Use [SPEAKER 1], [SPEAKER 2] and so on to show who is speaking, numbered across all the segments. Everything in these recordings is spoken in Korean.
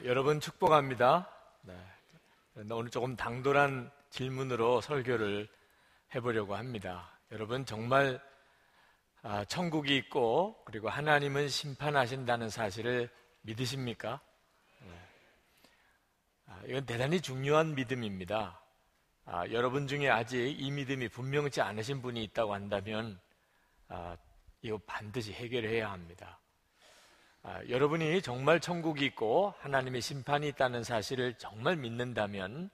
[SPEAKER 1] 아, 여러분 축복합니다. 네. 오늘 조금 당돌한 질문으로 설교를 해보려고 합니다. 여러분 정말 아, 천국이 있고 그리고 하나님은 심판하신다는 사실을 믿으십니까? 네. 아, 이건 대단히 중요한 믿음입니다. 아, 여러분 중에 아직 이 믿음이 분명치 않으신 분이 있다고 한다면 아, 이거 반드시 해결해야 합니다. 아, 여러분이 정말 천국이 있고 하나님의 심판이 있다는 사실을 정말 믿는다면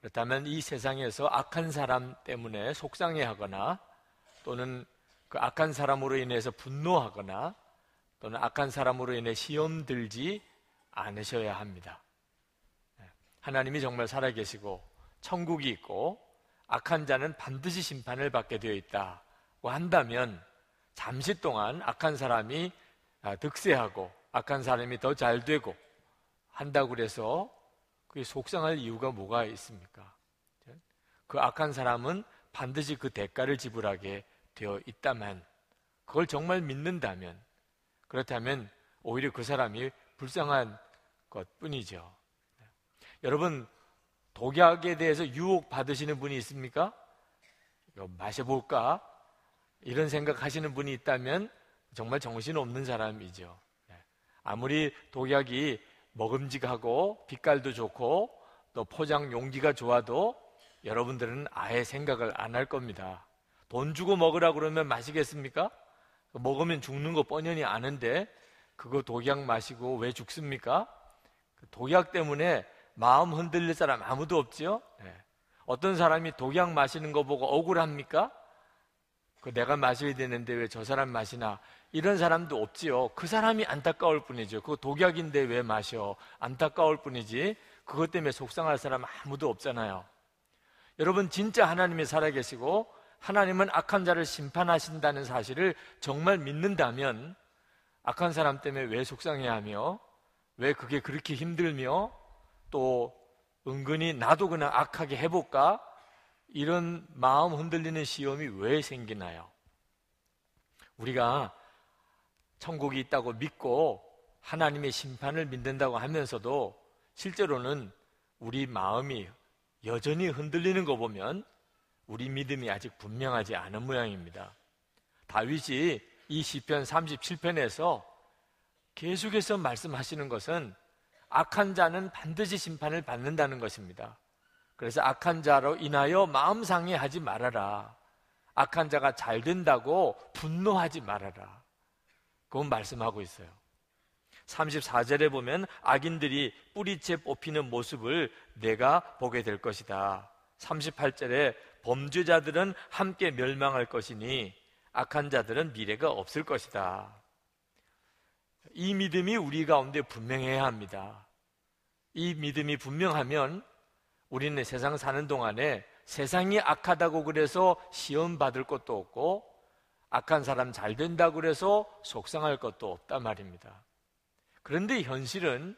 [SPEAKER 1] 그렇다면 이 세상에서 악한 사람 때문에 속상해하거나 또는 그 악한 사람으로 인해서 분노하거나 또는 악한 사람으로 인해 시험 들지 않으셔야 합니다. 네. 하나님이 정말 살아계시고 천국이 있고 악한 자는 반드시 심판을 받게 되어 있다고 한다면 잠시 동안 악한 사람이 아, 득세하고 악한 사람이 더 잘 되고 한다고 그래서 그게 속상할 이유가 뭐가 있습니까? 그 악한 사람은 반드시 그 대가를 지불하게 되어 있다만 그걸 정말 믿는다면 그렇다면 오히려 그 사람이 불쌍한 것 뿐이죠. 여러분, 독약에 대해서 유혹 받으시는 분이 있습니까? 이거 마셔볼까? 이런 생각 하시는 분이 있다면 정말 정신없는 사람이죠. 네. 아무리 독약이 먹음직하고 빛깔도 좋고 또 포장 용기가 좋아도 여러분들은 아예 생각을 안 할 겁니다. 돈 주고 먹으라 그러면 마시겠습니까? 먹으면 죽는 거 뻔연히 아는데 그거 독약 마시고 왜 죽습니까? 그 독약 때문에 마음 흔들릴 사람 아무도 없지요? 네. 어떤 사람이 독약 마시는 거 보고 억울합니까? 그 내가 마셔야 되는데 왜 저 사람 마시나? 이런 사람도 없지요. 그 사람이 안타까울 뿐이죠. 그거 독약인데 왜 마셔? 안타까울 뿐이지. 그것 때문에 속상할 사람 아무도 없잖아요. 여러분 진짜 하나님이 살아계시고 하나님은 악한 자를 심판하신다는 사실을 정말 믿는다면 악한 사람 때문에 왜 속상해하며 왜 그게 그렇게 힘들며 또 은근히 나도 그냥 악하게 해볼까 이런 마음 흔들리는 시험이 왜 생기나요? 우리가 천국이 있다고 믿고 하나님의 심판을 믿는다고 하면서도 실제로는 우리 마음이 여전히 흔들리는 거 보면 우리 믿음이 아직 분명하지 않은 모양입니다. 다윗이 이 시편 37편에서 계속해서 말씀하시는 것은 악한 자는 반드시 심판을 받는다는 것입니다. 그래서 악한 자로 인하여 마음 상해하지 말아라. 악한 자가 잘 된다고 분노하지 말아라. 그건 말씀하고 있어요. 34절에 보면 악인들이 뿌리채 뽑히는 모습을 내가 보게 될 것이다. 38절에 범죄자들은 함께 멸망할 것이니 악한 자들은 미래가 없을 것이다. 이 믿음이 우리 가운데 분명해야 합니다. 이 믿음이 분명하면 우리는 세상 사는 동안에 세상이 악하다고 그래서 시험 받을 것도 없고 악한 사람 잘 된다고 그래서 속상할 것도 없단 말입니다. 그런데 현실은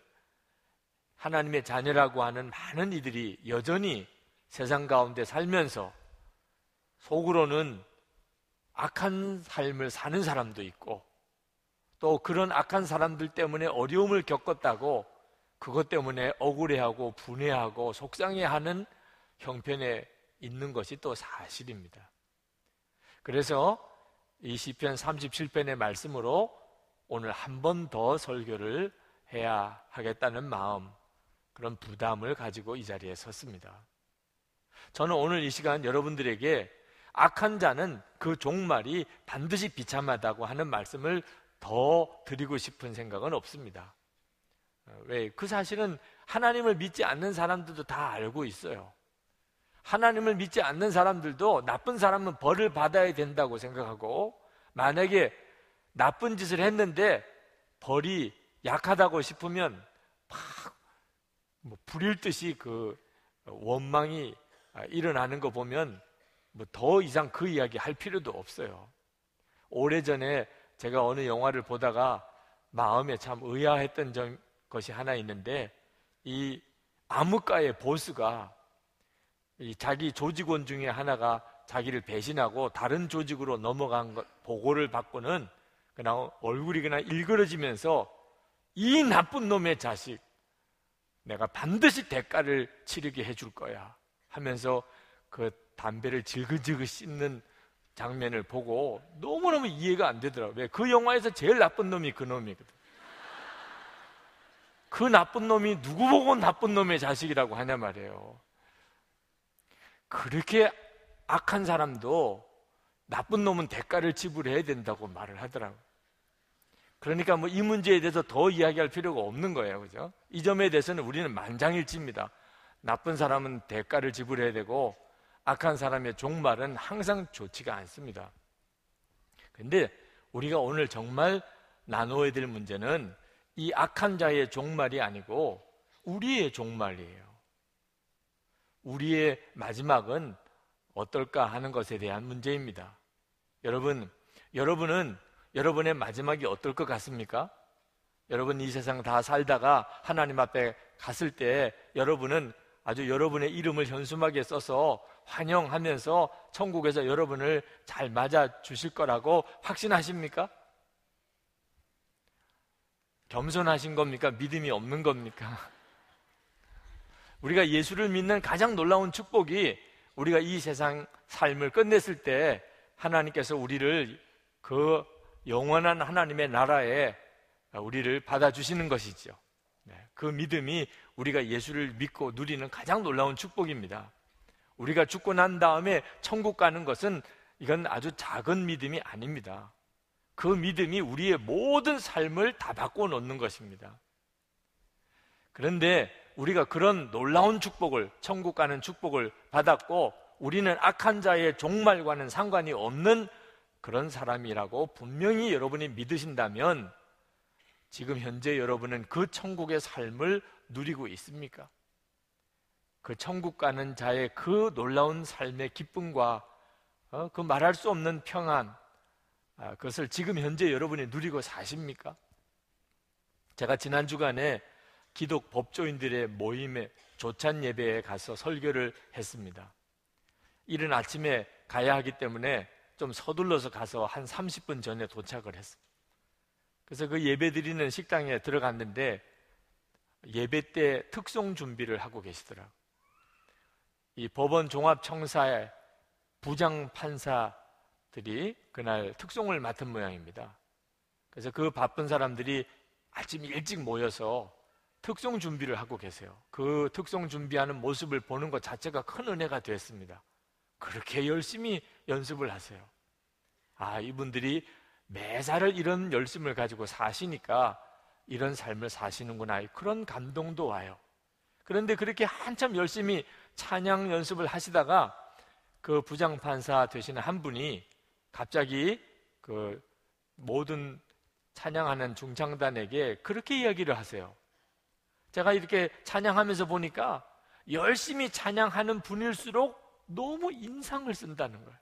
[SPEAKER 1] 하나님의 자녀라고 하는 많은 이들이 여전히 세상 가운데 살면서 속으로는 악한 삶을 사는 사람도 있고 또 그런 악한 사람들 때문에 어려움을 겪었다고 그것 때문에 억울해하고 분해하고 속상해하는 형편에 있는 것이 또 사실입니다. 그래서 이 시편 37편의 말씀으로 오늘 한 번 더 설교를 해야 하겠다는 마음, 그런 부담을 가지고 이 자리에 섰습니다. 저는 오늘 이 시간 여러분들에게 악한 자는 그 종말이 반드시 비참하다고 하는 말씀을 더 드리고 싶은 생각은 없습니다. 왜? 그 사실은 하나님을 믿지 않는 사람들도 다 알고 있어요. 하나님을 믿지 않는 사람들도 나쁜 사람은 벌을 받아야 된다고 생각하고 만약에 나쁜 짓을 했는데 벌이 약하다고 싶으면 막뭐 불일 듯이 그 원망이 일어나는 거 보면 뭐 더 이상 그 이야기 할 필요도 없어요. 오래전에 제가 어느 영화를 보다가 마음에 참 의아했던 점, 것이 하나 있는데 이 암흑가의 보스가 자기 조직원 중에 하나가 자기를 배신하고 다른 조직으로 넘어간 것 보고를 받고는 그냥 얼굴이 그냥 일그러지면서 이 나쁜 놈의 자식 내가 반드시 대가를 치르게 해줄 거야 하면서 그 담배를 질그질그 씹는 장면을 보고 너무너무 이해가 안 되더라고요. 왜? 그 영화에서 제일 나쁜 놈이 그 놈이거든. 그 나쁜 놈이 누구 보고 나쁜 놈의 자식이라고 하냐 말이에요. 그렇게 악한 사람도 나쁜 놈은 대가를 지불해야 된다고 말을 하더라고요. 그러니까 뭐 이 문제에 대해서 더 이야기할 필요가 없는 거예요. 그죠? 이 점에 대해서는 우리는 만장일치입니다. 나쁜 사람은 대가를 지불해야 되고 악한 사람의 종말은 항상 좋지가 않습니다. 근데 우리가 오늘 정말 나누어야 될 문제는 이 악한 자의 종말이 아니고 우리의 종말이에요. 우리의 마지막은 어떨까 하는 것에 대한 문제입니다. 여러분, 여러분은 여러분의 마지막이 어떨 것 같습니까? 여러분 이 세상 다 살다가 하나님 앞에 갔을 때 여러분은 아주 여러분의 이름을 현수막에 써서 환영하면서 천국에서 여러분을 잘 맞아 주실 거라고 확신하십니까? 겸손하신 겁니까? 믿음이 없는 겁니까? 우리가 예수를 믿는 가장 놀라운 축복이 우리가 이 세상 삶을 끝냈을 때 하나님께서 우리를 그 영원한 하나님의 나라에 우리를 받아주시는 것이죠. 네, 그 믿음이 우리가 예수를 믿고 누리는 가장 놀라운 축복입니다. 우리가 죽고 난 다음에 천국 가는 것은 이건 아주 작은 믿음이 아닙니다. 그 믿음이 우리의 모든 삶을 다 바꿔놓는 것입니다. 그런데 우리가 그런 놀라운 축복을, 천국 가는 축복을 받았고, 우리는 악한 자의 종말과는 상관이 없는 그런 사람이라고 분명히 여러분이 믿으신다면, 지금 현재 여러분은 그 천국의 삶을 누리고 있습니까? 그 천국 가는 자의 그 놀라운 삶의 기쁨과 어, 그 말할 수 없는 평안, 아, 그것을 지금 현재 여러분이 누리고 사십니까? 제가 지난 주간에 기독 법조인들의 모임에 조찬 예배에 가서 설교를 했습니다. 이른 아침에 가야 하기 때문에 좀 서둘러서 가서 한 30분 전에 도착을 했습니다. 그래서 그 예배 드리는 식당에 들어갔는데 예배 때 특송 준비를 하고 계시더라고요. 이 법원 종합청사의 부장 판사 들이 그날 특송을 맡은 모양입니다. 그래서 그 바쁜 사람들이 아침 일찍 모여서 특송 준비를 하고 계세요. 그 특송 준비하는 모습을 보는 것 자체가 큰 은혜가 됐습니다. 그렇게 열심히 연습을 하세요. 아, 이분들이 매사를 이런 열심을 가지고 사시니까 이런 삶을 사시는구나. 그런 감동도 와요. 그런데 그렇게 한참 열심히 찬양 연습을 하시다가 그 부장판사 되시는 한 분이 갑자기 그 모든 찬양하는 중창단에게 그렇게 이야기를 하세요. 제가 이렇게 찬양하면서 보니까 열심히 찬양하는 분일수록 너무 인상을 쓴다는 거예요.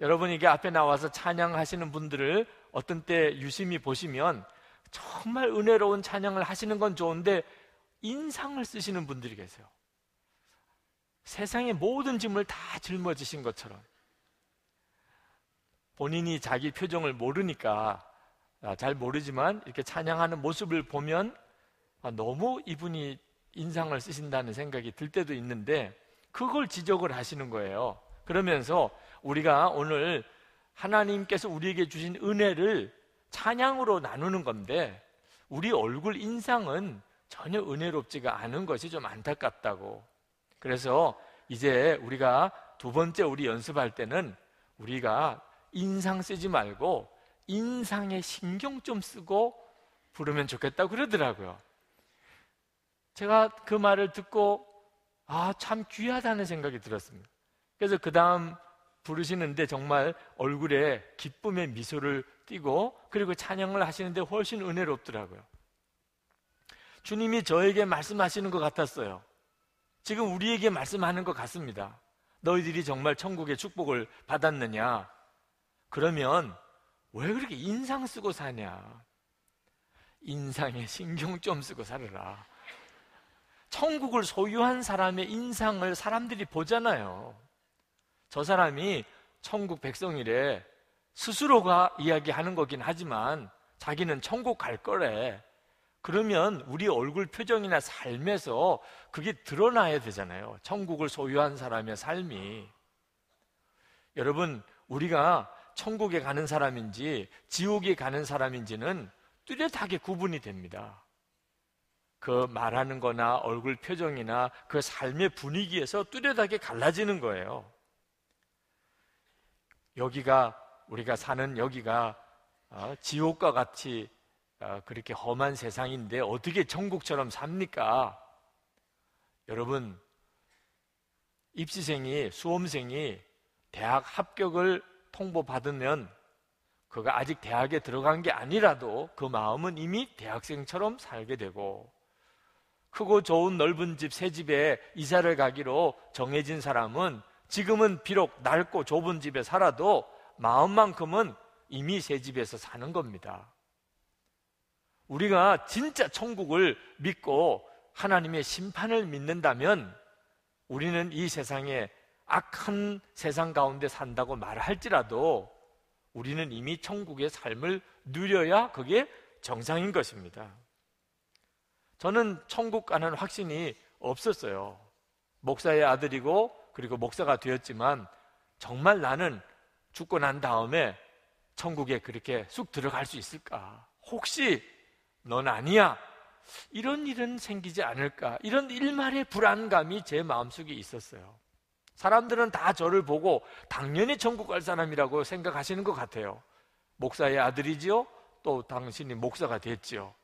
[SPEAKER 1] 여러분 이게 앞에 나와서 찬양하시는 분들을 어떤 때 유심히 보시면 정말 은혜로운 찬양을 하시는 건 좋은데 인상을 쓰시는 분들이 계세요. 세상의 모든 짐을 다 짊어지신 것처럼 본인이 자기 표정을 모르니까 아, 잘 모르지만 이렇게 찬양하는 모습을 보면 아, 너무 이분이 인상을 쓰신다는 생각이 들 때도 있는데 그걸 지적을 하시는 거예요. 그러면서 우리가 오늘 하나님께서 우리에게 주신 은혜를 찬양으로 나누는 건데 우리 얼굴 인상은 전혀 은혜롭지가 않은 것이 좀 안타깝다고. 그래서 이제 우리가 두 번째 우리 연습할 때는 우리가 인상 쓰지 말고 인상에 신경 좀 쓰고 부르면 좋겠다고 그러더라고요. 제가 그 말을 듣고 아, 참 귀하다는 생각이 들었습니다. 그래서 그 다음 부르시는데 정말 얼굴에 기쁨의 미소를 띠고 그리고 찬양을 하시는데 훨씬 은혜롭더라고요. 주님이 저에게 말씀하시는 것 같았어요. 지금 우리에게 말씀하는 것 같습니다. 너희들이 정말 천국의 축복을 받았느냐? 그러면 왜 그렇게 인상 쓰고 사냐? 인상에 신경 좀 쓰고 살아라. 천국을 소유한 사람의 인상을 사람들이 보잖아요. 저 사람이 천국 백성이래. 스스로가 이야기하는 거긴 하지만 자기는 천국 갈 거래. 그러면 우리 얼굴 표정이나 삶에서 그게 드러나야 되잖아요. 천국을 소유한 사람의 삶이. 여러분, 우리가 천국에 가는 사람인지 지옥에 가는 사람인지는 뚜렷하게 구분이 됩니다. 그 말하는 거나 얼굴 표정이나 그 삶의 분위기에서 뚜렷하게 갈라지는 거예요. 여기가 우리가 사는 여기가 어, 지옥과 같이 어, 그렇게 험한 세상인데 어떻게 천국처럼 삽니까? 여러분 입시생이 수험생이 대학 합격을 통보받으면 그가 아직 대학에 들어간 게 아니라도 그 마음은 이미 대학생처럼 살게 되고 크고 좋은 넓은 집, 새 집에 이사를 가기로 정해진 사람은 지금은 비록 넓고 좁은 집에 살아도 마음만큼은 이미 새 집에서 사는 겁니다. 우리가 진짜 천국을 믿고 하나님의 심판을 믿는다면 우리는 이 세상에 악한 세상 가운데 산다고 말할지라도 우리는 이미 천국의 삶을 누려야 그게 정상인 것입니다. 저는 천국 가는 확신이 없었어요. 목사의 아들이고 그리고 목사가 되었지만 정말 나는 죽고 난 다음에 천국에 그렇게 쑥 들어갈 수 있을까? 혹시 넌 아니야? 이런 일은 생기지 않을까? 이런 일말의 불안감이 제 마음속에 있었어요. 사람들은 다 저를 보고 당연히 천국 갈 사람이라고 생각하시는 것 같아요. 목사의 아들이지요? 또 당신이 목사가 됐지요.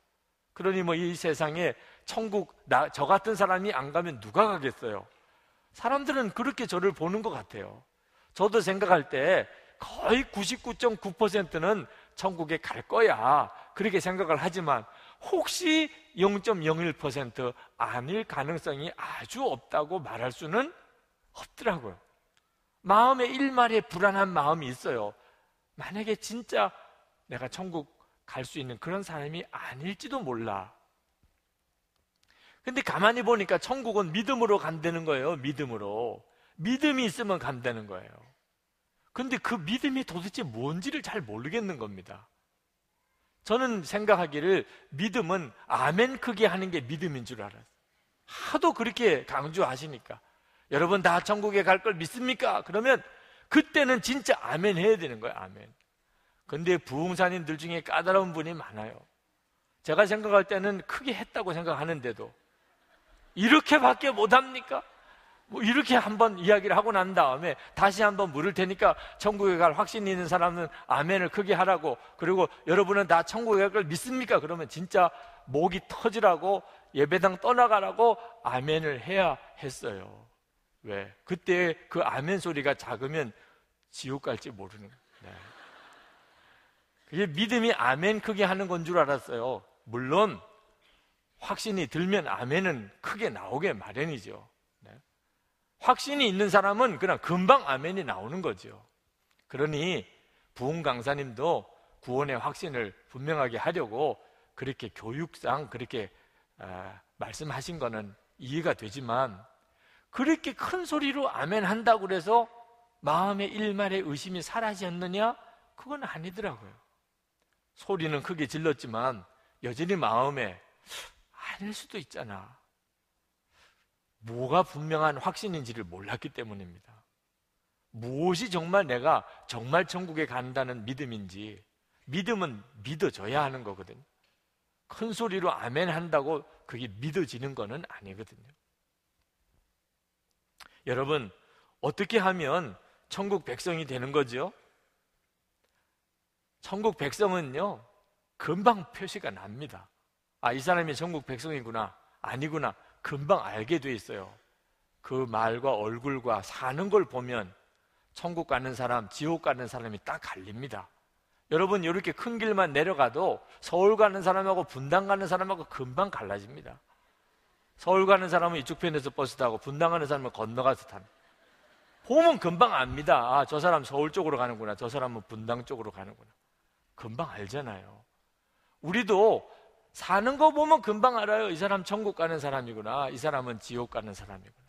[SPEAKER 1] 그러니 뭐 이 세상에 천국 나, 저 같은 사람이 안 가면 누가 가겠어요? 사람들은 그렇게 저를 보는 것 같아요. 저도 생각할 때 거의 99.9%는 천국에 갈 거야. 그렇게 생각을 하지만 혹시 0.01% 아닐 가능성이 아주 없다고 말할 수는 없더라고요. 마음에 일말의 불안한 마음이 있어요. 만약에 진짜 내가 천국 갈 수 있는 그런 사람이 아닐지도 몰라. 근데 가만히 보니까 천국은 믿음으로 간다는 거예요. 믿음으로. 믿음이 있으면 간다는 거예요. 근데 그 믿음이 도대체 뭔지를 잘 모르겠는 겁니다. 저는 생각하기를 믿음은 아멘 크게 하는 게 믿음인 줄 알았어요. 하도 그렇게 강조하시니까. 여러분 다 천국에 갈 걸 믿습니까? 그러면 그때는 진짜 아멘 해야 되는 거예요. 아멘. 근데 부흥산인들 중에 까다로운 분이 많아요. 제가 생각할 때는 크게 했다고 생각하는데도 이렇게밖에 못 합니까? 뭐 이렇게 한번 이야기를 하고 난 다음에 다시 한번 물을 테니까 천국에 갈 확신이 있는 사람은 아멘을 크게 하라고 그리고 여러분은 다 천국에 갈 걸 믿습니까? 그러면 진짜 목이 터지라고 예배당 떠나가라고 아멘을 해야 했어요. 왜? 그때 그 아멘 소리가 작으면 지옥 갈지 모르는 거예요. 네. 그게 믿음이 아멘 크게 하는 건 줄 알았어요. 물론 확신이 들면 아멘은 크게 나오게 마련이죠. 네. 확신이 있는 사람은 그냥 금방 아멘이 나오는 거죠. 그러니 부흥 강사님도 구원의 확신을 분명하게 하려고 그렇게 교육상 그렇게 아, 말씀하신 거는 이해가 되지만 그렇게 큰 소리로 아멘 한다고 그래서 마음의 일말의 의심이 사라졌느냐? 그건 아니더라고요. 소리는 크게 질렀지만 여전히 마음에 아닐 수도 있잖아. 뭐가 분명한 확신인지를 몰랐기 때문입니다. 무엇이 정말 내가 정말 천국에 간다는 믿음인지 믿음은 믿어져야 하는 거거든요. 큰 소리로 아멘 한다고 그게 믿어지는 거는 아니거든요. 여러분, 어떻게 하면 천국 백성이 되는 거죠? 천국 백성은요, 금방 표시가 납니다. 아, 이 사람이 천국 백성이구나. 아니구나. 금방 알게 돼 있어요. 그 말과 얼굴과 사는 걸 보면 천국 가는 사람, 지옥 가는 사람이 딱 갈립니다. 여러분, 이렇게 큰 길만 내려가도 서울 가는 사람하고 분당 가는 사람하고 금방 갈라집니다. 서울 가는 사람은 이쪽 편에서 버스 타고 분당 가는 사람은 건너가서 타는. 보면 금방 압니다. 아, 저 사람 서울 쪽으로 가는구나. 저 사람은 분당 쪽으로 가는구나. 금방 알잖아요. 우리도 사는 거 보면 금방 알아요. 이 사람 천국 가는 사람이구나. 이 사람은 지옥 가는 사람이구나.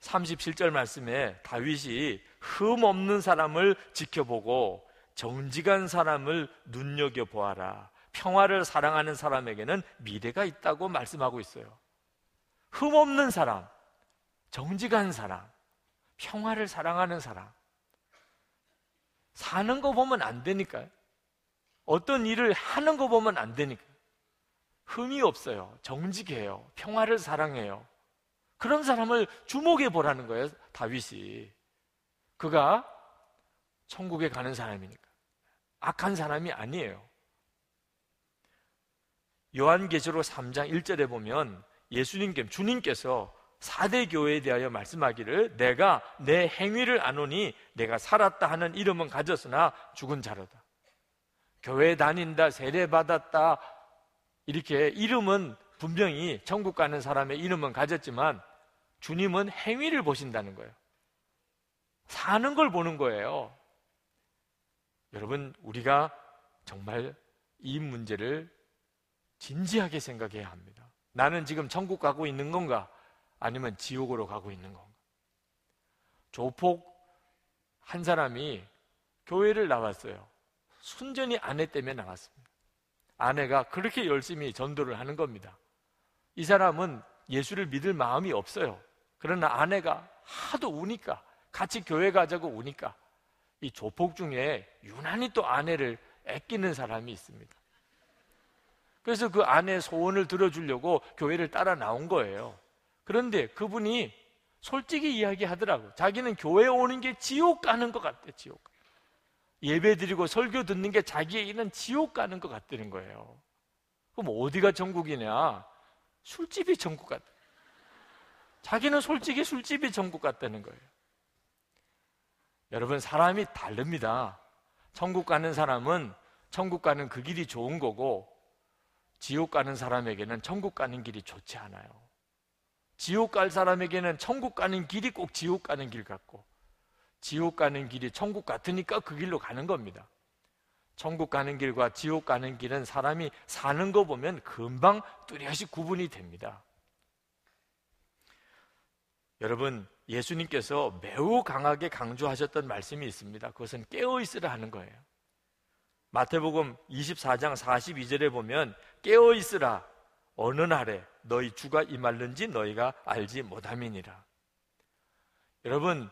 [SPEAKER 1] 37절 말씀에 다윗이 흠 없는 사람을 지켜보고 정직한 사람을 눈여겨 보아라. 평화를 사랑하는 사람에게는 미래가 있다고 말씀하고 있어요. 흠 없는 사람, 정직한 사람, 평화를 사랑하는 사람. 사는 거 보면 안 되니까요. 어떤 일을 하는 거 보면 안 되니까. 흠이 없어요. 정직해요. 평화를 사랑해요. 그런 사람을 주목해 보라는 거예요, 다윗이. 그가 천국에 가는 사람이니까. 악한 사람이 아니에요. 요한계시록 3장 1절에 보면 예수님께 주님께서 4대 교회에 대하여 말씀하기를 내가 내 행위를 아노니 내가 살았다 하는 이름은 가졌으나 죽은 자로다. 교회 다닌다, 세례 받았다, 이렇게 이름은 분명히 천국 가는 사람의 이름은 가졌지만 주님은 행위를 보신다는 거예요. 사는 걸 보는 거예요. 여러분, 우리가 정말 이 문제를 진지하게 생각해야 합니다. 나는 지금 천국 가고 있는 건가? 아니면 지옥으로 가고 있는 건가? 조폭 한 사람이 교회를 나왔어요. 순전히 아내 때문에 나왔습니다. 아내가 그렇게 열심히 전도를 하는 겁니다. 이 사람은 예수를 믿을 마음이 없어요. 그러나 아내가 하도 우니까 같이 교회 가자고 우니까 이 조폭 중에 유난히 또 아내를 애끼는 사람이 있습니다. 그래서 그 아내 소원을 들어주려고 교회를 따라 나온 거예요. 그런데 그분이 솔직히 이야기하더라고. 자기는 교회 오는 게 지옥 가는 것 같대, 지옥. 예배 드리고 설교 듣는 게 자기에게는 지옥 가는 것 같다는 거예요. 그럼 어디가 천국이냐? 술집이 천국 같다. 자기는 솔직히 술집이 천국 같다는 거예요. 여러분, 사람이 다릅니다. 천국 가는 사람은 천국 가는 그 길이 좋은 거고, 지옥 가는 사람에게는 천국 가는 길이 좋지 않아요. 지옥 갈 사람에게는 천국 가는 길이 꼭 지옥 가는 길 같고, 지옥 가는 길이 천국 같으니까 그 길로 가는 겁니다. 천국 가는 길과 지옥 가는 길은 사람이 사는 거 보면 금방 뚜렷이 구분이 됩니다. 여러분, 예수님께서 매우 강하게 강조하셨던 말씀이 있습니다. 그것은 깨어 있으라 하는 거예요. 마태복음 24장 42절에 보면 깨어 있으라 어느 날에 너희 주가 임할는지 너희가 알지 못함이니라. 여러분,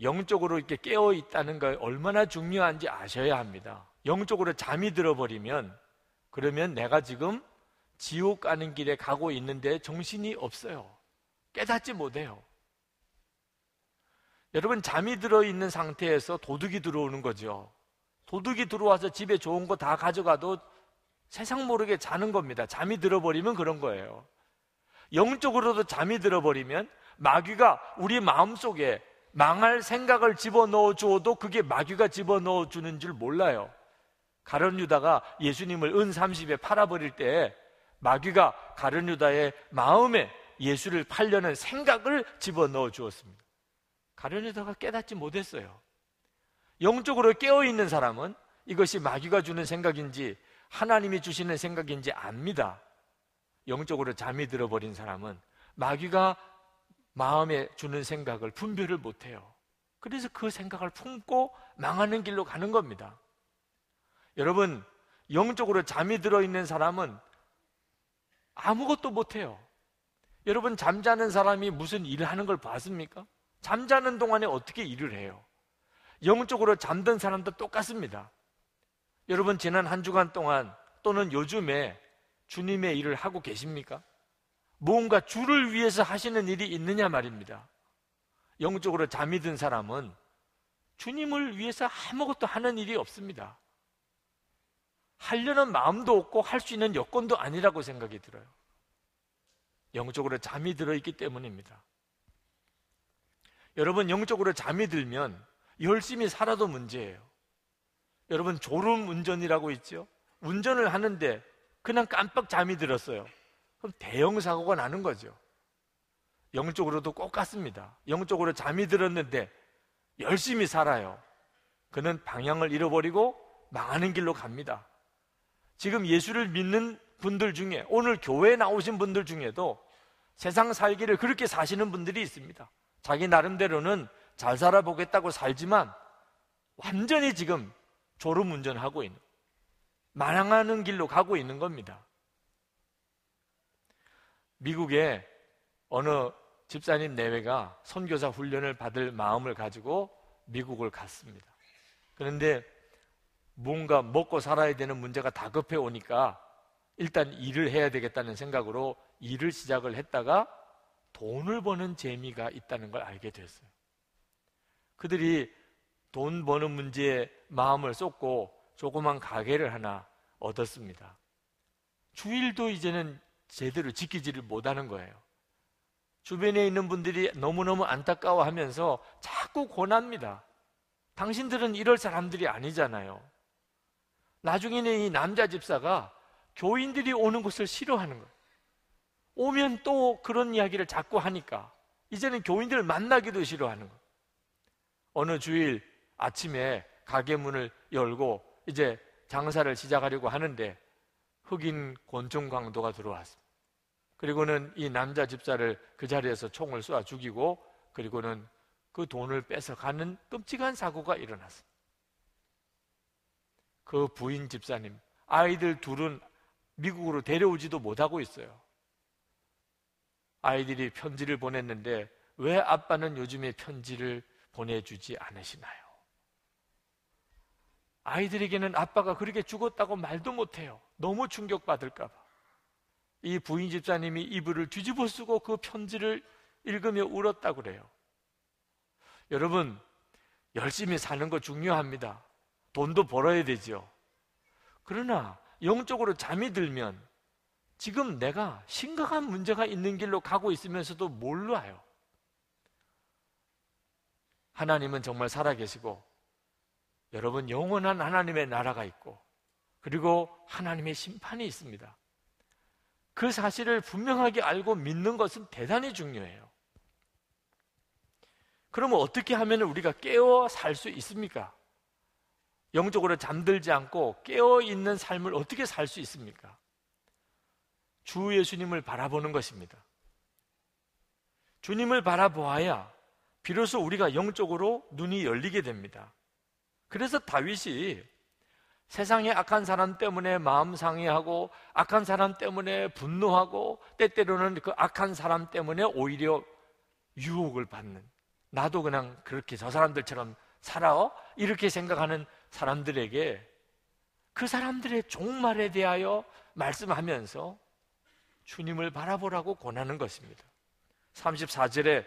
[SPEAKER 1] 영적으로 이렇게 깨어 있다는 걸 얼마나 중요한지 아셔야 합니다. 영적으로 잠이 들어버리면 그러면 내가 지금 지옥 가는 길에 가고 있는데 정신이 없어요. 깨닫지 못해요. 여러분 잠이 들어 있는 상태에서 도둑이 들어오는 거죠. 도둑이 들어와서 집에 좋은 거 다 가져가도 세상 모르게 자는 겁니다. 잠이 들어버리면 그런 거예요. 영적으로도 잠이 들어버리면 마귀가 우리 마음 속에 망할 생각을 집어넣어 주어도 그게 마귀가 집어넣어 주는 줄 몰라요. 가론 유다가 예수님을 은 30에 팔아버릴 때 마귀가 가론 유다의 마음에 예수를 팔려는 생각을 집어넣어 주었습니다. 가론 유다가 깨닫지 못했어요. 영적으로 깨어 있는 사람은 이것이 마귀가 주는 생각인지 하나님이 주시는 생각인지 압니다. 영적으로 잠이 들어버린 사람은 마귀가 마음에 주는 생각을 분별을 못해요. 그래서 그 생각을 품고 망하는 길로 가는 겁니다. 여러분, 영적으로 잠이 들어있는 사람은 아무것도 못해요. 여러분, 잠자는 사람이 무슨 일을 하는 걸 봤습니까? 잠자는 동안에 어떻게 일을 해요? 영적으로 잠든 사람도 똑같습니다. 여러분, 지난 한 주간 동안 또는 요즘에 주님의 일을 하고 계십니까? 뭔가 주를 위해서 하시는 일이 있느냐 말입니다. 영적으로 잠이 든 사람은 주님을 위해서 아무것도 하는 일이 없습니다. 하려는 마음도 없고 할 수 있는 여건도 아니라고 생각이 들어요. 영적으로 잠이 들어 있기 때문입니다. 여러분, 영적으로 잠이 들면 열심히 살아도 문제예요. 여러분, 졸음 운전이라고 있죠? 운전을 하는데 그냥 깜빡 잠이 들었어요. 그럼 대형 사고가 나는 거죠. 영적으로도 똑같습니다. 영적으로 잠이 들었는데 열심히 살아요. 그는 방향을 잃어버리고 망하는 길로 갑니다. 지금 예수를 믿는 분들 중에 오늘 교회에 나오신 분들 중에도 세상 살기를 그렇게 사시는 분들이 있습니다. 자기 나름대로는 잘 살아보겠다고 살지만 완전히 지금 졸음 운전하고 있는 망하는 길로 가고 있는 겁니다. 미국에 어느 집사님 내외가 선교사 훈련을 받을 마음을 가지고 미국을 갔습니다. 그런데 뭔가 먹고 살아야 되는 문제가 다급해 오니까 일단 일을 해야 되겠다는 생각으로 일을 시작을 했다가 돈을 버는 재미가 있다는 걸 알게 됐어요. 그들이 돈 버는 문제에 마음을 쏟고 조그만 가게를 하나 얻었습니다. 주일도 이제는 제대로 지키지를 못하는 거예요. 주변에 있는 분들이 너무너무 안타까워 하면서 자꾸 권합니다. 당신들은 이럴 사람들이 아니잖아요. 나중에는 이 남자 집사가 교인들이 오는 것을 싫어하는 거예요. 오면 또 그런 이야기를 자꾸 하니까 이제는 교인들을 만나기도 싫어하는 거예요. 어느 주일 아침에 가게 문을 열고 이제 장사를 시작하려고 하는데 흑인 권총 강도가 들어왔습니다. 그리고는 이 남자 집사를 그 자리에서 총을 쏘아 죽이고 그리고는 그 돈을 뺏어가는 끔찍한 사고가 일어났습니다. 그 부인 집사님, 아이들 둘은 미국으로 데려오지도 못하고 있어요. 아이들이 편지를 보냈는데 왜 아빠는 요즘에 편지를 보내주지 않으시나요? 아이들에게는 아빠가 그렇게 죽었다고 말도 못해요. 너무 충격받을까봐. 이 부인 집사님이 이불을 뒤집어 쓰고 그 편지를 읽으며 울었다고 그래요. 여러분, 열심히 사는 거 중요합니다. 돈도 벌어야 되죠. 그러나 영적으로 잠이 들면 지금 내가 심각한 문제가 있는 길로 가고 있으면서도 몰라요. 하나님은 정말 살아계시고 여러분 영원한 하나님의 나라가 있고 그리고 하나님의 심판이 있습니다. 그 사실을 분명하게 알고 믿는 것은 대단히 중요해요. 그러면 어떻게 하면 우리가 깨어 살 수 있습니까? 영적으로 잠들지 않고 깨어 있는 삶을 어떻게 살 수 있습니까? 주 예수님을 바라보는 것입니다. 주님을 바라보아야 비로소 우리가 영적으로 눈이 열리게 됩니다. 그래서 다윗이 세상의 악한 사람 때문에 마음 상해하고 악한 사람 때문에 분노하고 때때로는 그 악한 사람 때문에 오히려 유혹을 받는 나도 그냥 그렇게 저 사람들처럼 살아 이렇게 생각하는 사람들에게 그 사람들의 종말에 대하여 말씀하면서 주님을 바라보라고 권하는 것입니다. 34절에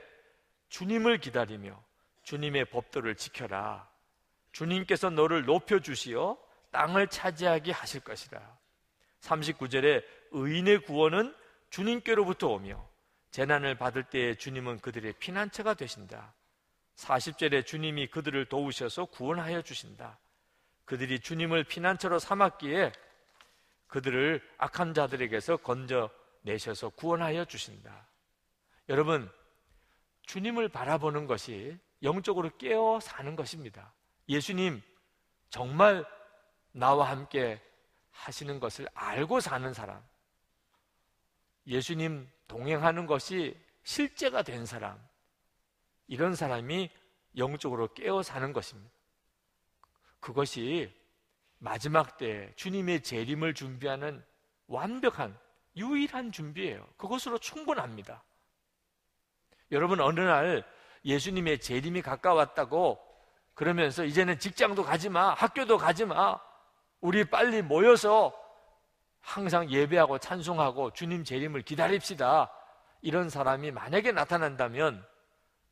[SPEAKER 1] 주님을 기다리며 주님의 법도를 지켜라. 주님께서 너를 높여 주시어 땅을 차지하게 하실 것이다. 39절에 의인의 구원은 주님께로부터 오며 재난을 받을 때에 주님은 그들의 피난처가 되신다. 40절에 주님이 그들을 도우셔서 구원하여 주신다. 그들이 주님을 피난처로 삼았기에 그들을 악한 자들에게서 건져 내셔서 구원하여 주신다. 여러분, 주님을 바라보는 것이 영적으로 깨어 사는 것입니다. 예수님, 정말 나와 함께 하시는 것을 알고 사는 사람, 예수님 동행하는 것이 실제가 된 사람, 이런 사람이 영적으로 깨어 사는 것입니다. 그것이 마지막 때 주님의 재림을 준비하는 완벽한 유일한 준비예요. 그것으로 충분합니다. 여러분 어느 날 예수님의 재림이 가까웠다고 그러면서 이제는 직장도 가지 마, 학교도 가지 마, 우리 빨리 모여서 항상 예배하고 찬송하고 주님 재림을 기다립시다. 이런 사람이 만약에 나타난다면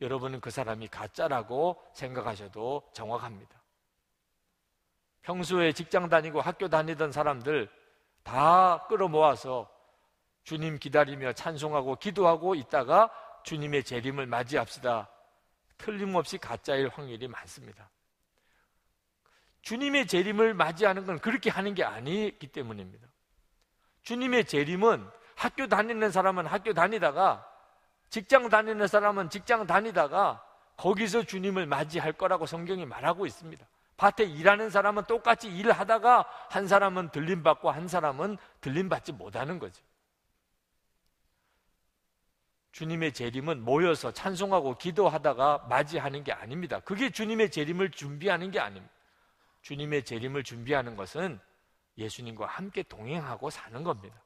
[SPEAKER 1] 여러분은 그 사람이 가짜라고 생각하셔도 정확합니다. 평소에 직장 다니고 학교 다니던 사람들 다 끌어모아서 주님 기다리며 찬송하고 기도하고 있다가 주님의 재림을 맞이합시다. 틀림없이 가짜일 확률이 많습니다. 주님의 재림을 맞이하는 건 그렇게 하는 게 아니기 때문입니다. 주님의 재림은 학교 다니는 사람은 학교 다니다가 직장 다니는 사람은 직장 다니다가 거기서 주님을 맞이할 거라고 성경이 말하고 있습니다. 밭에 일하는 사람은 똑같이 일하다가 한 사람은 들림받고 한 사람은 들림받지 못하는 거죠. 주님의 재림은 모여서 찬송하고 기도하다가 맞이하는 게 아닙니다. 그게 주님의 재림을 준비하는 게 아닙니다. 주님의 재림을 준비하는 것은 예수님과 함께 동행하고 사는 겁니다.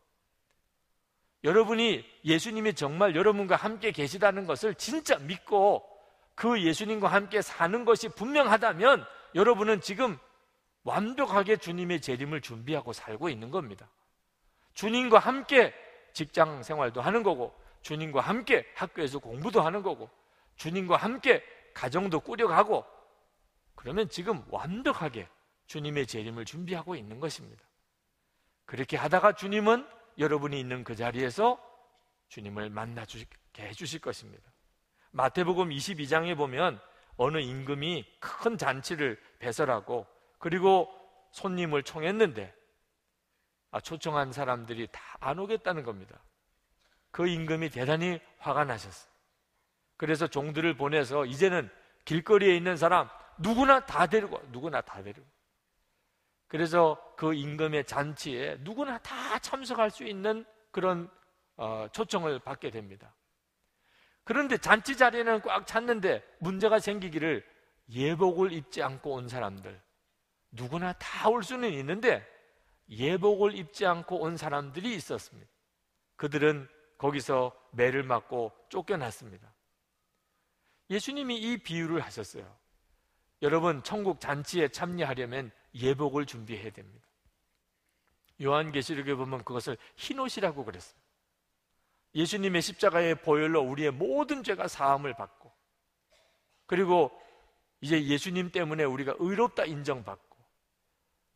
[SPEAKER 1] 여러분이 예수님이 정말 여러분과 함께 계시다는 것을 진짜 믿고 그 예수님과 함께 사는 것이 분명하다면 여러분은 지금 완벽하게 주님의 재림을 준비하고 살고 있는 겁니다. 주님과 함께 직장 생활도 하는 거고, 주님과 함께 학교에서 공부도 하는 거고, 주님과 함께 가정도 꾸려가고, 그러면 지금 완벽하게 주님의 재림을 준비하고 있는 것입니다. 그렇게 하다가 주님은 여러분이 있는 그 자리에서 주님을 만나 주게 해 주실 것입니다. 마태복음 22장에 보면 어느 임금이 큰 잔치를 배설하고 그리고 손님을 청했는데 아, 초청한 사람들이 다 안 오겠다는 겁니다. 그 임금이 대단히 화가 나셨어요. 그래서 종들을 보내서 이제는 길거리에 있는 사람 누구나 다 데리고 누구나 다 데리고 그래서 그 임금의 잔치에 누구나 다 참석할 수 있는 그런 어, 초청을 받게 됩니다. 그런데 잔치 자리는 꽉 찼는데 문제가 생기기를 예복을 입지 않고 온 사람들 누구나 다 올 수는 있는데 예복을 입지 않고 온 사람들이 있었습니다. 그들은 거기서 매를 맞고 쫓겨났습니다. 예수님이 이 비유를 하셨어요. 여러분, 천국 잔치에 참여하려면 예복을 준비해야 됩니다. 요한계시록에 보면 그것을 흰옷이라고 그랬어요. 예수님의 십자가의 보혈로 우리의 모든 죄가 사함을 받고 그리고 이제 예수님 때문에 우리가 의롭다 인정받고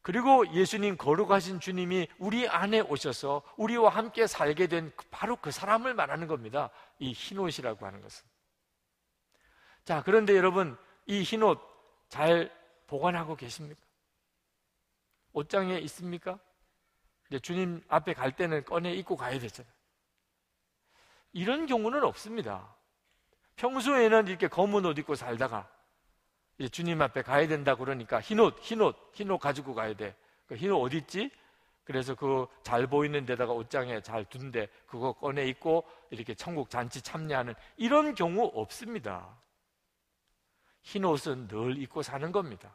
[SPEAKER 1] 그리고 예수님 거룩하신 주님이 우리 안에 오셔서 우리와 함께 살게 된그 바로 그 사람을 말하는 겁니다. 이 흰옷이라고 하는 것은. 자, 그런데 여러분, 이 흰옷 잘 보관하고 계십니까? 옷장에 있습니까? 이제 주님 앞에 갈 때는 꺼내 입고 가야 되잖아요. 이런 경우는 없습니다. 평소에는 이렇게 검은 옷 입고 살다가 주님 앞에 가야 된다 그러니까 흰옷, 흰옷, 흰옷 가지고 가야 돼. 그 흰옷 어디 있지? 그래서 그 잘 보이는 데다가 옷장에 잘 둔데 그거 꺼내 입고 이렇게 천국 잔치 참여하는 이런 경우 없습니다. 흰 옷은 늘 입고 사는 겁니다.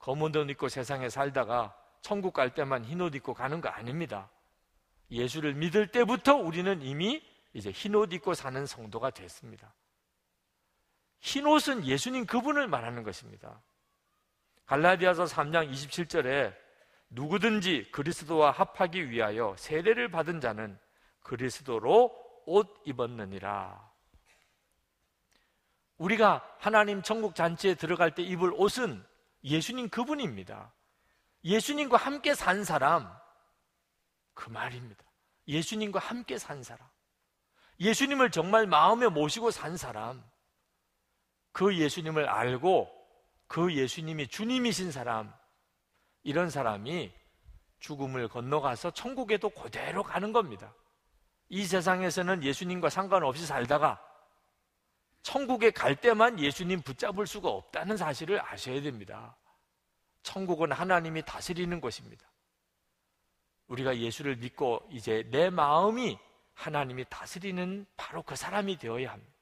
[SPEAKER 1] 검은 옷 입고 세상에 살다가 천국 갈 때만 흰 옷 입고 가는 거 아닙니다. 예수를 믿을 때부터 우리는 이미 이제 흰 옷 입고 사는 성도가 됐습니다. 흰 옷은 예수님 그분을 말하는 것입니다. 갈라디아서 3장 27절에 누구든지 그리스도와 합하기 위하여 세례를 받은 자는 그리스도로 옷 입었느니라. 우리가 하나님 천국 잔치에 들어갈 때 입을 옷은 예수님 그분입니다. 예수님과 함께 산 사람, 그 말입니다. 예수님과 함께 산 사람. 예수님을 정말 마음에 모시고 산 사람. 그 예수님을 알고 그 예수님이 주님이신 사람, 이런 사람이 죽음을 건너가서 천국에도 그대로 가는 겁니다. 이 세상에서는 예수님과 상관없이 살다가 천국에 갈 때만 예수님 붙잡을 수가 없다는 사실을 아셔야 됩니다. 천국은 하나님이 다스리는 곳입니다. 우리가 예수를 믿고 이제 내 마음이 하나님이 다스리는 바로 그 사람이 되어야 합니다.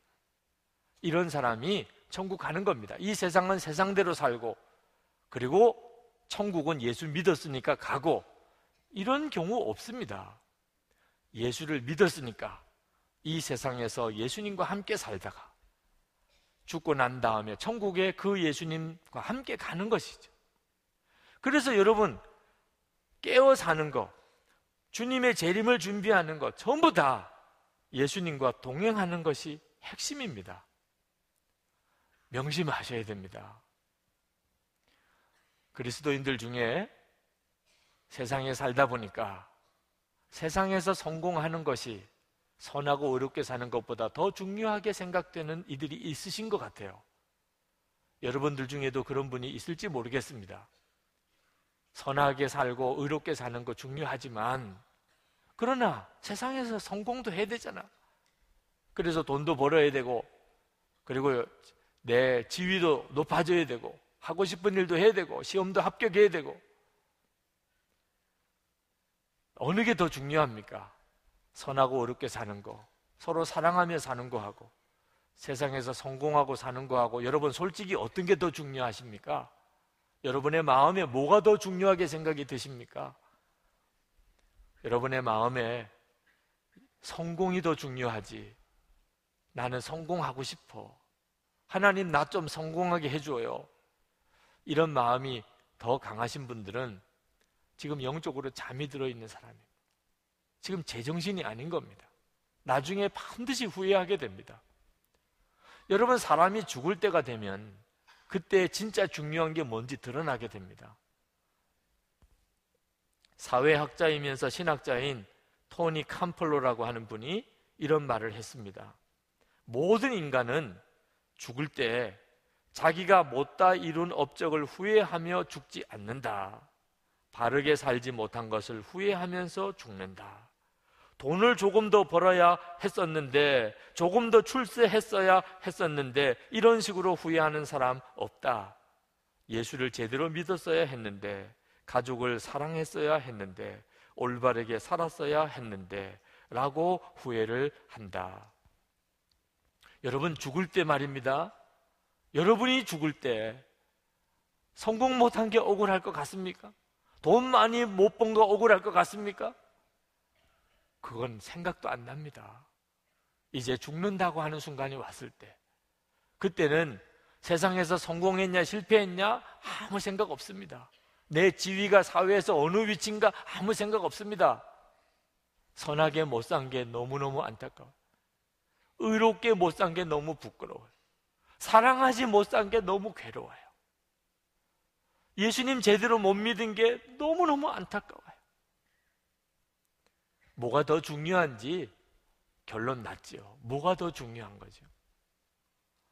[SPEAKER 1] 이런 사람이 천국 가는 겁니다. 이 세상은 세상대로 살고 그리고 천국은 예수 믿었으니까 가고 이런 경우 없습니다. 예수를 믿었으니까 이 세상에서 예수님과 함께 살다가 죽고 난 다음에 천국에 그 예수님과 함께 가는 것이죠. 그래서 여러분 깨어 사는 것, 주님의 재림을 준비하는 것 전부 다 예수님과 동행하는 것이 핵심입니다. 명심하셔야 됩니다. 그리스도인들 중에 세상에 살다 보니까 세상에서 성공하는 것이 선하고 어렵게 사는 것보다 더 중요하게 생각되는 이들이 있으신 것 같아요. 여러분들 중에도 그런 분이 있을지 모르겠습니다. 선하게 살고 의롭게 사는 거 중요하지만 그러나 세상에서 성공도 해야 되잖아. 그래서 돈도 벌어야 되고 그리고 내 지위도 높아져야 되고 하고 싶은 일도 해야 되고 시험도 합격해야 되고 어느 게 더 중요합니까? 선하고 어렵게 사는 거 서로 사랑하며 사는 거하고 세상에서 성공하고 사는 거하고 여러분 솔직히 어떤 게 더 중요하십니까? 여러분의 마음에 뭐가 더 중요하게 생각이 드십니까? 여러분의 마음에 성공이 더 중요하지. 나는 성공하고 싶어. 하나님 나 좀 성공하게 해줘요. 이런 마음이 더 강하신 분들은 지금 영적으로 잠이 들어있는 사람입니다. 지금 제정신이 아닌 겁니다. 나중에 반드시 후회하게 됩니다. 여러분, 사람이 죽을 때가 되면 그때 진짜 중요한 게 뭔지 드러나게 됩니다. 사회학자이면서 신학자인 토니 캄플로라고 하는 분이 이런 말을 했습니다. 모든 인간은 죽을 때 자기가 못다 이룬 업적을 후회하며 죽지 않는다. 바르게 살지 못한 것을 후회하면서 죽는다. 돈을 조금 더 벌어야 했었는데, 조금 더 출세했어야 했었는데, 이런 식으로 후회하는 사람 없다. 예수를 제대로 믿었어야 했는데, 가족을 사랑했어야 했는데, 올바르게 살았어야 했는데, 라고 후회를 한다. 여러분, 죽을 때 말입니다. 여러분이 죽을 때 성공 못한 게 억울할 것 같습니까? 돈 많이 못 번 거 억울할 것 같습니까? 그건 생각도 안 납니다. 이제 죽는다고 하는 순간이 왔을 때. 그때는 세상에서 성공했냐, 실패했냐, 아무 생각 없습니다. 내 지위가 사회에서 어느 위치인가 아무 생각 없습니다. 선하게 못 산 게 너무너무 안타까워. 의롭게 못 산 게 너무 부끄러워요. 사랑하지 못 산 게 너무 괴로워요. 예수님 제대로 못 믿은 게 너무너무 안타까워요. 뭐가 더 중요한지 결론 났죠. 뭐가 더 중요한 거죠?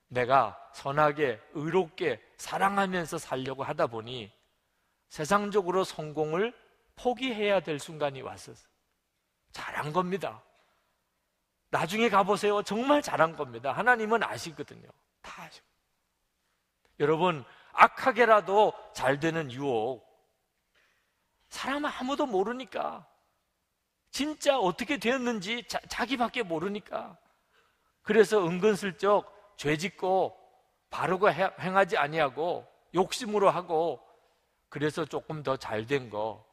[SPEAKER 1] 내가 선하게, 의롭게, 사랑하면서 살려고 하다 보니 세상적으로 성공을 포기해야 될 순간이 왔었어요. 잘한 겁니다. 나중에 가보세요. 정말 잘한 겁니다. 하나님은 아시거든요. 다 아시고. 여러분, 악하게라도 잘 되는 유혹. 사람은 아무도 모르니까. 진짜 어떻게 되었는지 자, 자기밖에 모르니까. 그래서 은근슬쩍 죄 짓고 바르고 행하지 아니하고 욕심으로 하고 그래서 조금 더 잘 된 거.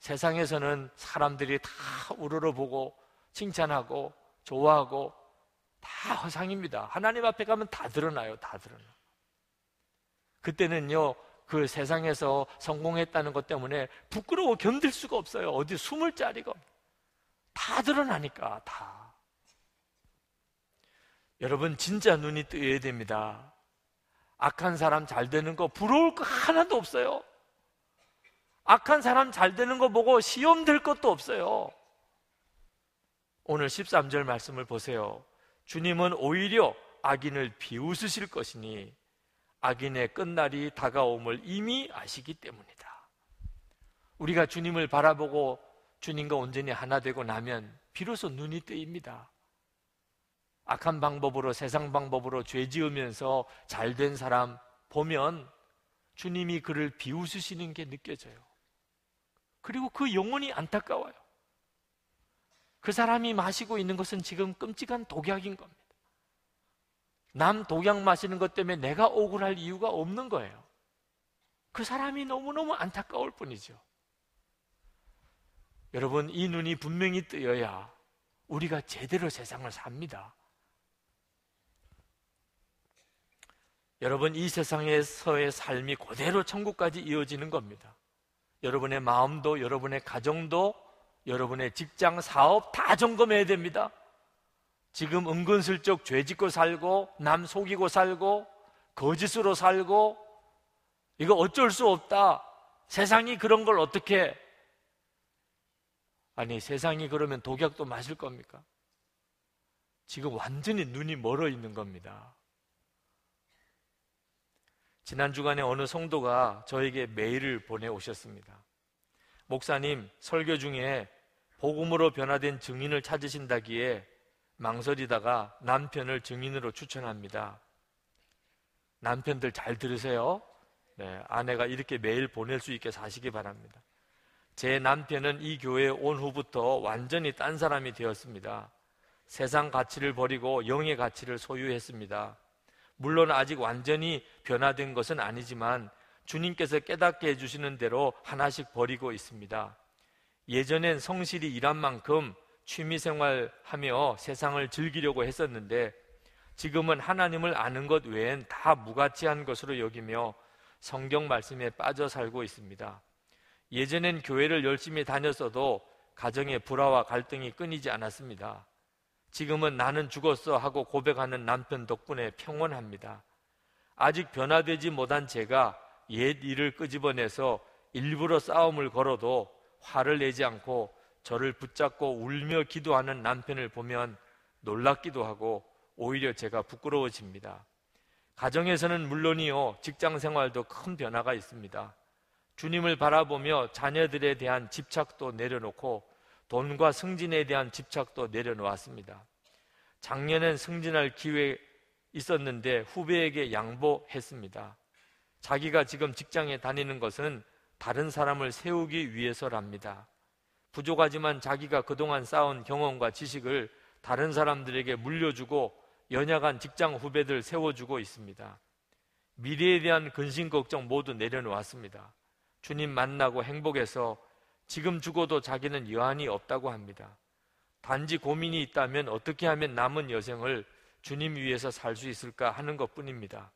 [SPEAKER 1] 세상에서는 사람들이 다 우러러 보고 칭찬하고 좋아하고 다 허상입니다. 하나님 앞에 가면 다 드러나요. 다 드러나. 그때는요, 그 세상에서 성공했다는 것 때문에 부끄러워 견딜 수가 없어요. 어디 숨을 자리가 다 드러나니까, 다. 여러분, 진짜 눈이 뜨여야 됩니다. 악한 사람 잘 되는 거 부러울 거 하나도 없어요. 악한 사람 잘 되는 거 보고 시험 될 것도 없어요. 오늘 13절 말씀을 보세요. 주님은 오히려 악인을 비웃으실 것이니 악인의 끝날이 다가옴을 이미 아시기 때문이다. 우리가 주님을 바라보고 주님과 온전히 하나 되고 나면 비로소 눈이 뜨입니다. 악한 방법으로 세상 방법으로 죄 지으면서 잘 된 사람 보면 주님이 그를 비웃으시는 게 느껴져요. 그리고 그 영혼이 안타까워요. 그 사람이 마시고 있는 것은 지금 끔찍한 독약인 겁니다. 남 독약 마시는 것 때문에 내가 억울할 이유가 없는 거예요. 그 사람이 너무너무 안타까울 뿐이죠. 여러분, 이 눈이 분명히 뜨여야 우리가 제대로 세상을 삽니다. 여러분, 이 세상에서의 삶이 그대로 천국까지 이어지는 겁니다. 여러분의 마음도, 여러분의 가정도, 여러분의 직장, 사업 다 점검해야 됩니다. 지금 은근슬쩍 죄 짓고 살고, 남 속이고 살고, 거짓으로 살고, 이거 어쩔 수 없다. 세상이 그런 걸 어떻게 아니, 세상이 그러면 독약도 마실 겁니까? 지금 완전히 눈이 멀어 있는 겁니다. 지난 주간에 어느 성도가 저에게 메일을 보내 오셨습니다. 목사님, 설교 중에 복음으로 변화된 증인을 찾으신다기에 망설이다가 남편을 증인으로 추천합니다. 남편들 잘 들으세요. 네, 아내가 이렇게 매일 보낼 수 있게 사시기 바랍니다. 제 남편은 이 교회에 온 후부터 완전히 딴 사람이 되었습니다. 세상 가치를 버리고 영의 가치를 소유했습니다. 물론 아직 완전히 변화된 것은 아니지만 주님께서 깨닫게 해주시는 대로 하나씩 버리고 있습니다. 예전엔 성실히 일한 만큼 취미생활 하며 세상을 즐기려고 했었는데 지금은 하나님을 아는 것 외엔 다 무가치한 것으로 여기며 성경 말씀에 빠져 살고 있습니다. 예전엔 교회를 열심히 다녔어도 가정의 불화와 갈등이 끊이지 않았습니다. 지금은 나는 죽었어 하고 고백하는 남편 덕분에 평온합니다. 아직 변화되지 못한 제가 옛 일을 끄집어내서 일부러 싸움을 걸어도 화를 내지 않고 저를 붙잡고 울며 기도하는 남편을 보면 놀랍기도 하고 오히려 제가 부끄러워집니다. 가정에서는 물론이요, 직장 생활도 큰 변화가 있습니다. 주님을 바라보며 자녀들에 대한 집착도 내려놓고 돈과 승진에 대한 집착도 내려놓았습니다. 작년엔 승진할 기회 있었는데 후배에게 양보했습니다. 자기가 지금 직장에 다니는 것은 다른 사람을 세우기 위해서랍니다. 부족하지만 자기가 그동안 쌓은 경험과 지식을 다른 사람들에게 물려주고 연약한 직장 후배들 세워주고 있습니다. 미래에 대한 근심 걱정 모두 내려놓았습니다. 주님 만나고 행복해서 지금 죽어도 자기는 여한이 없다고 합니다. 단지 고민이 있다면 어떻게 하면 남은 여생을 주님 위해서 살 수 있을까 하는 것 뿐입니다.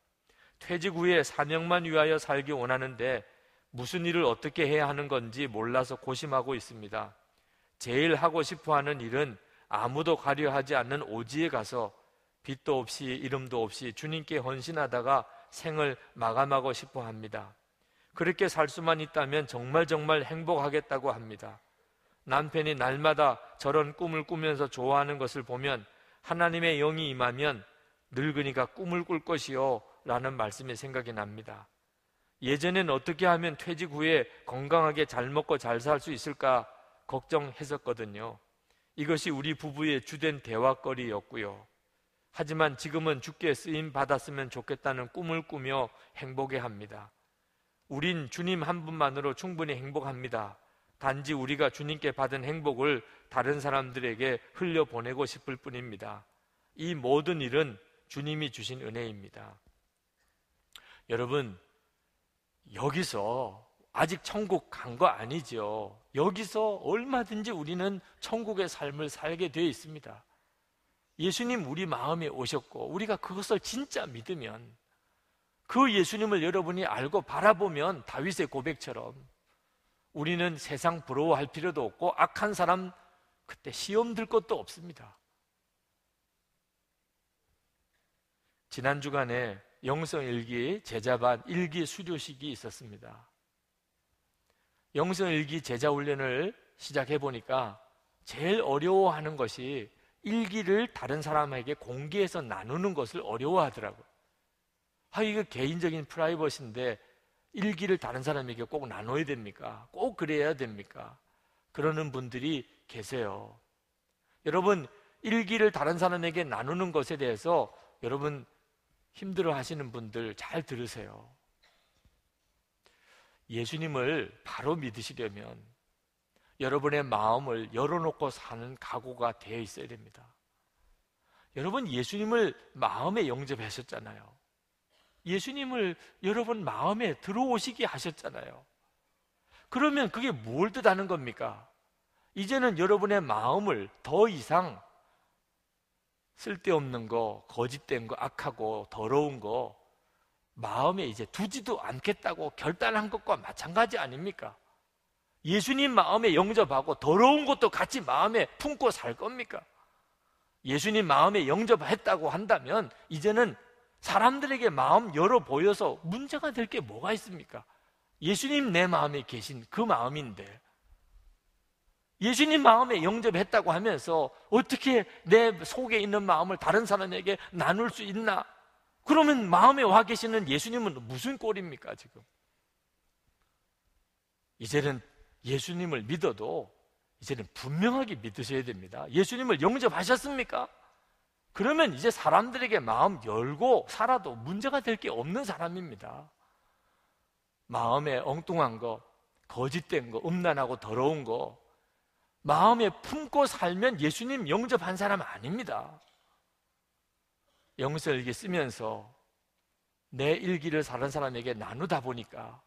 [SPEAKER 1] 퇴직 후에 사명만 위하여 살기 원하는데 무슨 일을 어떻게 해야 하는 건지 몰라서 고심하고 있습니다. 제일 하고 싶어 하는 일은 아무도 가려 하지 않는 오지에 가서 빚도 없이 이름도 없이 주님께 헌신하다가 생을 마감하고 싶어 합니다. 그렇게 살 수만 있다면 정말 정말 행복하겠다고 합니다. 남편이 날마다 저런 꿈을 꾸면서 좋아하는 것을 보면 하나님의 영이 임하면 늙으니까 꿈을 꿀 것이요 라는 말씀이 생각이 납니다. 예전엔 어떻게 하면 퇴직 후에 건강하게 잘 먹고 잘 살 수 있을까 걱정했었거든요. 이것이 우리 부부의 주된 대화거리였고요. 하지만 지금은 주께 쓰임 받았으면 좋겠다는 꿈을 꾸며 행복해 합니다. 우린 주님 한 분만으로 충분히 행복합니다. 단지 우리가 주님께 받은 행복을 다른 사람들에게 흘려보내고 싶을 뿐입니다. 이 모든 일은 주님이 주신 은혜입니다. 여러분, 여기서 아직 천국 간 거 아니죠. 여기서 얼마든지 우리는 천국의 삶을 살게 되어 있습니다. 예수님 우리 마음에 오셨고, 우리가 그것을 진짜 믿으면 그 예수님을 여러분이 알고 바라보면 다윗의 고백처럼 우리는 세상 부러워할 필요도 없고 악한 사람 그때 시험 들 것도 없습니다. 지난 주간에 영성일기 제자반 일기 수료식이 있었습니다. 영성일기 제자 훈련을 시작해 보니까 제일 어려워하는 것이 일기를 다른 사람에게 공개해서 나누는 것을 어려워하더라고요. 아, 이거 개인적인 프라이버시인데 일기를 다른 사람에게 꼭 나눠야 됩니까? 꼭 그래야 됩니까? 그러는 분들이 계세요. 여러분, 일기를 다른 사람에게 나누는 것에 대해서 여러분 힘들어 하시는 분들 잘 들으세요. 예수님을 바로 믿으시려면 여러분의 마음을 열어놓고 사는 각오가 되어 있어야 됩니다. 여러분 예수님을 마음에 영접하셨잖아요. 예수님을 여러분 마음에 들어오시게 하셨잖아요. 그러면 그게 뭘 뜻하는 겁니까? 이제는 여러분의 마음을 더 이상 쓸데없는 거, 거짓된 거, 악하고 더러운 거 마음에 이제 두지도 않겠다고 결단한 것과 마찬가지 아닙니까? 예수님 마음에 영접하고 더러운 것도 같이 마음에 품고 살 겁니까? 예수님 마음에 영접했다고 한다면 이제는 사람들에게 마음 열어 보여서 문제가 될 게 뭐가 있습니까? 예수님 내 마음에 계신 그 마음인데 예수님 마음에 영접했다고 하면서 어떻게 내 속에 있는 마음을 다른 사람에게 나눌 수 있나? 그러면 마음에 와 계시는 예수님은 무슨 꼴입니까, 지금? 이제는 예수님을 믿어도 이제는 분명하게 믿으셔야 됩니다. 예수님을 영접하셨습니까? 그러면 이제 사람들에게 마음 열고 살아도 문제가 될 게 없는 사람입니다. 마음에 엉뚱한 거, 거짓된 거, 음란하고 더러운 거, 마음에 품고 살면 예수님 영접한 사람 아닙니다. 영설기 쓰면서 내 일기를 다른 사람에게 나누다 보니까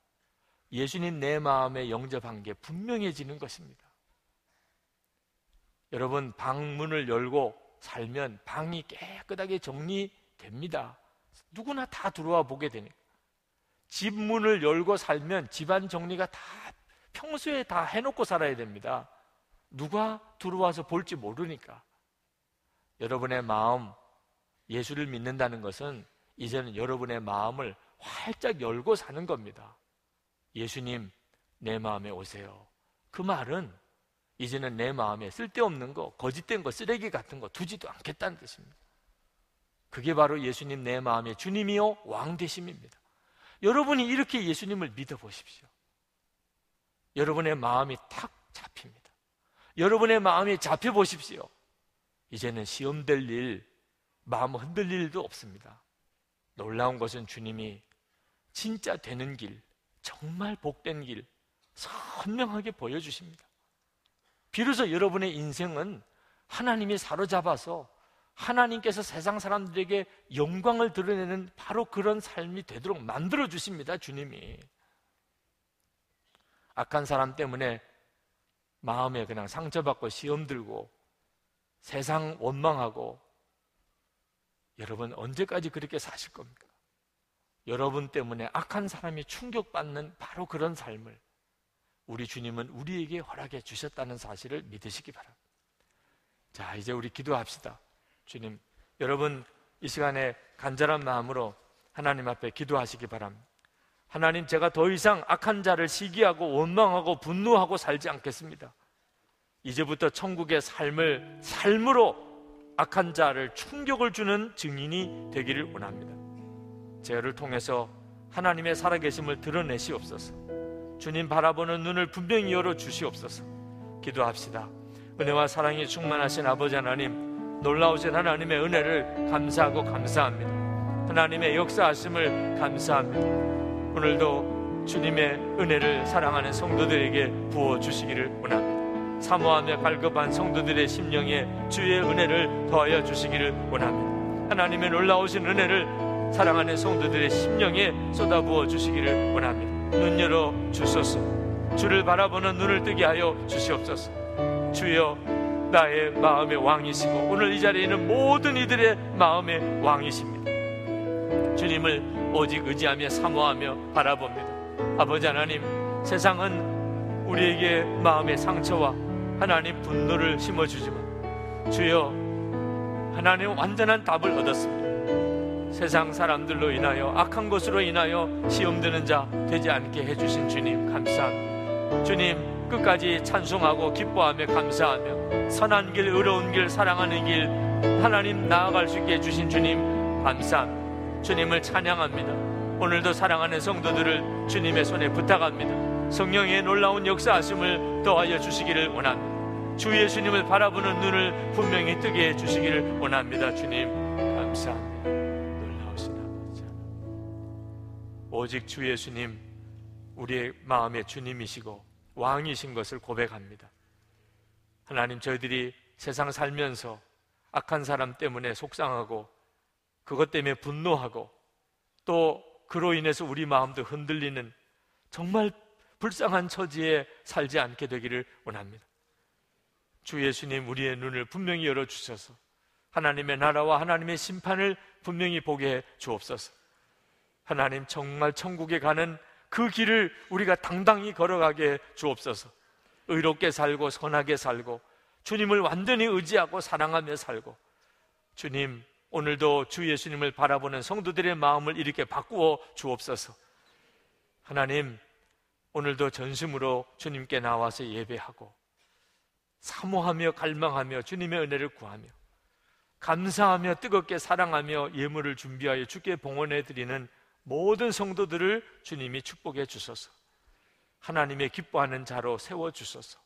[SPEAKER 1] 예수님 내 마음에 영접한 게 분명해지는 것입니다. 여러분, 방문을 열고 살면 방이 깨끗하게 정리됩니다. 누구나 다 들어와 보게 되니까. 집 문을 열고 살면 집안 정리가 다 평소에 다 해놓고 살아야 됩니다. 누가 들어와서 볼지 모르니까. 여러분의 마음, 예수를 믿는다는 것은 이제는 여러분의 마음을 활짝 열고 사는 겁니다. 예수님, 내 마음에 오세요. 그 말은 이제는 내 마음에 쓸데없는 거, 거짓된 거, 쓰레기 같은 거 두지도 않겠다는 뜻입니다. 그게 바로 예수님 내 마음에 주님이요 왕 되심입니다. 여러분이 이렇게 예수님을 믿어 보십시오. 여러분의 마음이 탁 잡힙니다. 여러분의 마음이 잡혀 보십시오. 이제는 시험될 일, 마음 흔들릴 일도 없습니다. 놀라운 것은 주님이 진짜 되는 길, 정말 복된 길 선명하게 보여주십니다. 비로소 여러분의 인생은 하나님이 사로잡아서 하나님께서 세상 사람들에게 영광을 드러내는 바로 그런 삶이 되도록 만들어 주십니다, 주님이. 악한 사람 때문에 마음에 그냥 상처받고 시험 들고 세상 원망하고 여러분 언제까지 그렇게 사실 겁니까? 여러분 때문에 악한 사람이 충격받는 바로 그런 삶을 우리 주님은 우리에게 허락해 주셨다는 사실을 믿으시기 바랍니다. 자, 이제 우리 기도합시다. 주님, 여러분 이 시간에 간절한 마음으로 하나님 앞에 기도하시기 바랍니다. 하나님, 제가 더 이상 악한 자를 시기하고 원망하고 분노하고 살지 않겠습니다. 이제부터 천국의 삶을 삶으로 악한 자를 충격을 주는 증인이 되기를 원합니다. 제를 통해서 하나님의 살아계심을 드러내시옵소서. 주님 바라보는 눈을 분명히 열어 주시옵소서. 기도합시다. 은혜와 사랑이 충만하신 아버지 하나님, 놀라우신 하나님의 은혜를 감사하고 감사합니다. 하나님의 역사하심을 감사합니다. 오늘도 주님의 은혜를 사랑하는 성도들에게 부어 주시기를 원합니다. 사모하며 갈급한 성도들의 심령에 주의 은혜를 더하여 주시기를 원합니다. 하나님의 놀라우신 은혜를 사랑하는 성도들의 심령에 쏟아부어 주시기를 원합니다. 눈 열어 주소서. 주를 바라보는 눈을 뜨게 하여 주시옵소서. 주여 나의 마음의 왕이시고 오늘 이 자리에 있는 모든 이들의 마음의 왕이십니다. 주님을 오직 의지하며 사모하며 바라봅니다. 아버지 하나님, 세상은 우리에게 마음의 상처와 하나님 분노를 심어주지만 주여 하나님 완전한 답을 얻었습니다. 세상 사람들로 인하여 악한 것으로 인하여 시험드는 자 되지 않게 해주신 주님 감사합니다. 주님 끝까지 찬송하고 기뻐하며 감사하며 선한 길, 의로운 길, 사랑하는 길 하나님 나아갈 수 있게 해주신 주님 감사합니다. 주님을 찬양합니다. 오늘도 사랑하는 성도들을 주님의 손에 부탁합니다. 성령의 놀라운 역사하심을 더하여 주시기를 원합니다. 주 예수님을 바라보는 눈을 분명히 뜨게 해 주시기를 원합니다. 주님 감사합니다. 오직 주 예수님 우리의 마음의 주님이시고 왕이신 것을 고백합니다. 하나님 저희들이 세상 살면서 악한 사람 때문에 속상하고 그것 때문에 분노하고 또 그로 인해서 우리 마음도 흔들리는 정말 불쌍한 처지에 살지 않게 되기를 원합니다. 주 예수님 우리의 눈을 분명히 열어 주셔서 하나님의 나라와 하나님의 심판을 분명히 보게 해 주옵소서. 하나님 정말 천국에 가는 그 길을 우리가 당당히 걸어가게 주옵소서. 의롭게 살고 선하게 살고 주님을 완전히 의지하고 사랑하며 살고 주님 오늘도 주 예수님을 바라보는 성도들의 마음을 이렇게 바꾸어 주옵소서. 하나님 오늘도 전심으로 주님께 나와서 예배하고 사모하며 갈망하며 주님의 은혜를 구하며 감사하며 뜨겁게 사랑하며 예물을 준비하여 주께 봉헌해 드리는 모든 성도들을 주님이 축복해 주소서. 하나님의 기뻐하는 자로 세워 주소서.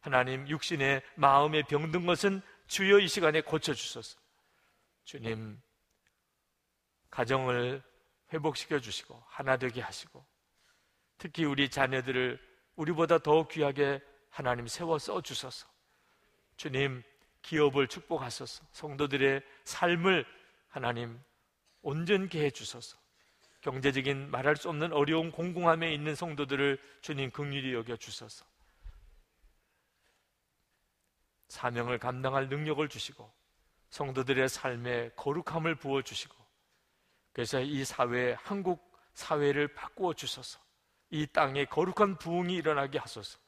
[SPEAKER 1] 하나님 육신의 마음에 병든 것은 주여 이 시간에 고쳐 주소서. 주님 가정을 회복시켜 주시고 하나 되게 하시고 특히 우리 자녀들을 우리보다 더 귀하게 하나님 세워 써 주소서. 주님 기업을 축복하소서. 성도들의 삶을 하나님 온전케 해 주소서. 경제적인 말할 수 없는 어려운 공공함에 있는 성도들을 주님 긍휼히 여겨 주소서. 사명을 감당할 능력을 주시고 성도들의 삶에 거룩함을 부어 주시고 그래서 이 사회 한국 사회를 바꾸어 주소서. 이 땅에 거룩한 부흥이 일어나게 하소서.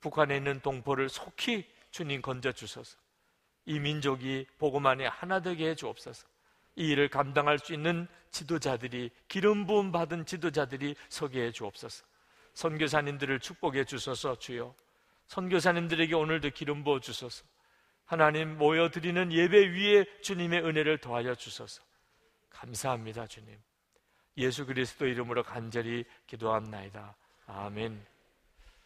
[SPEAKER 1] 북한에 있는 동포를 속히 주님 건져 주소서. 이 민족이 복음 안에 하나 되게 해 주옵소서. 이 일을 감당할 수 있는 지도자들이 기름 부음 받은 지도자들이 서게 해 주옵소서. 선교사님들을 축복해 주소서 주여. 선교사님들에게 오늘도 기름 부어 주소서. 하나님 모여 드리는 예배 위에 주님의 은혜를 더하여 주소서. 감사합니다, 주님. 예수 그리스도 이름으로 간절히 기도합나이다. 아멘.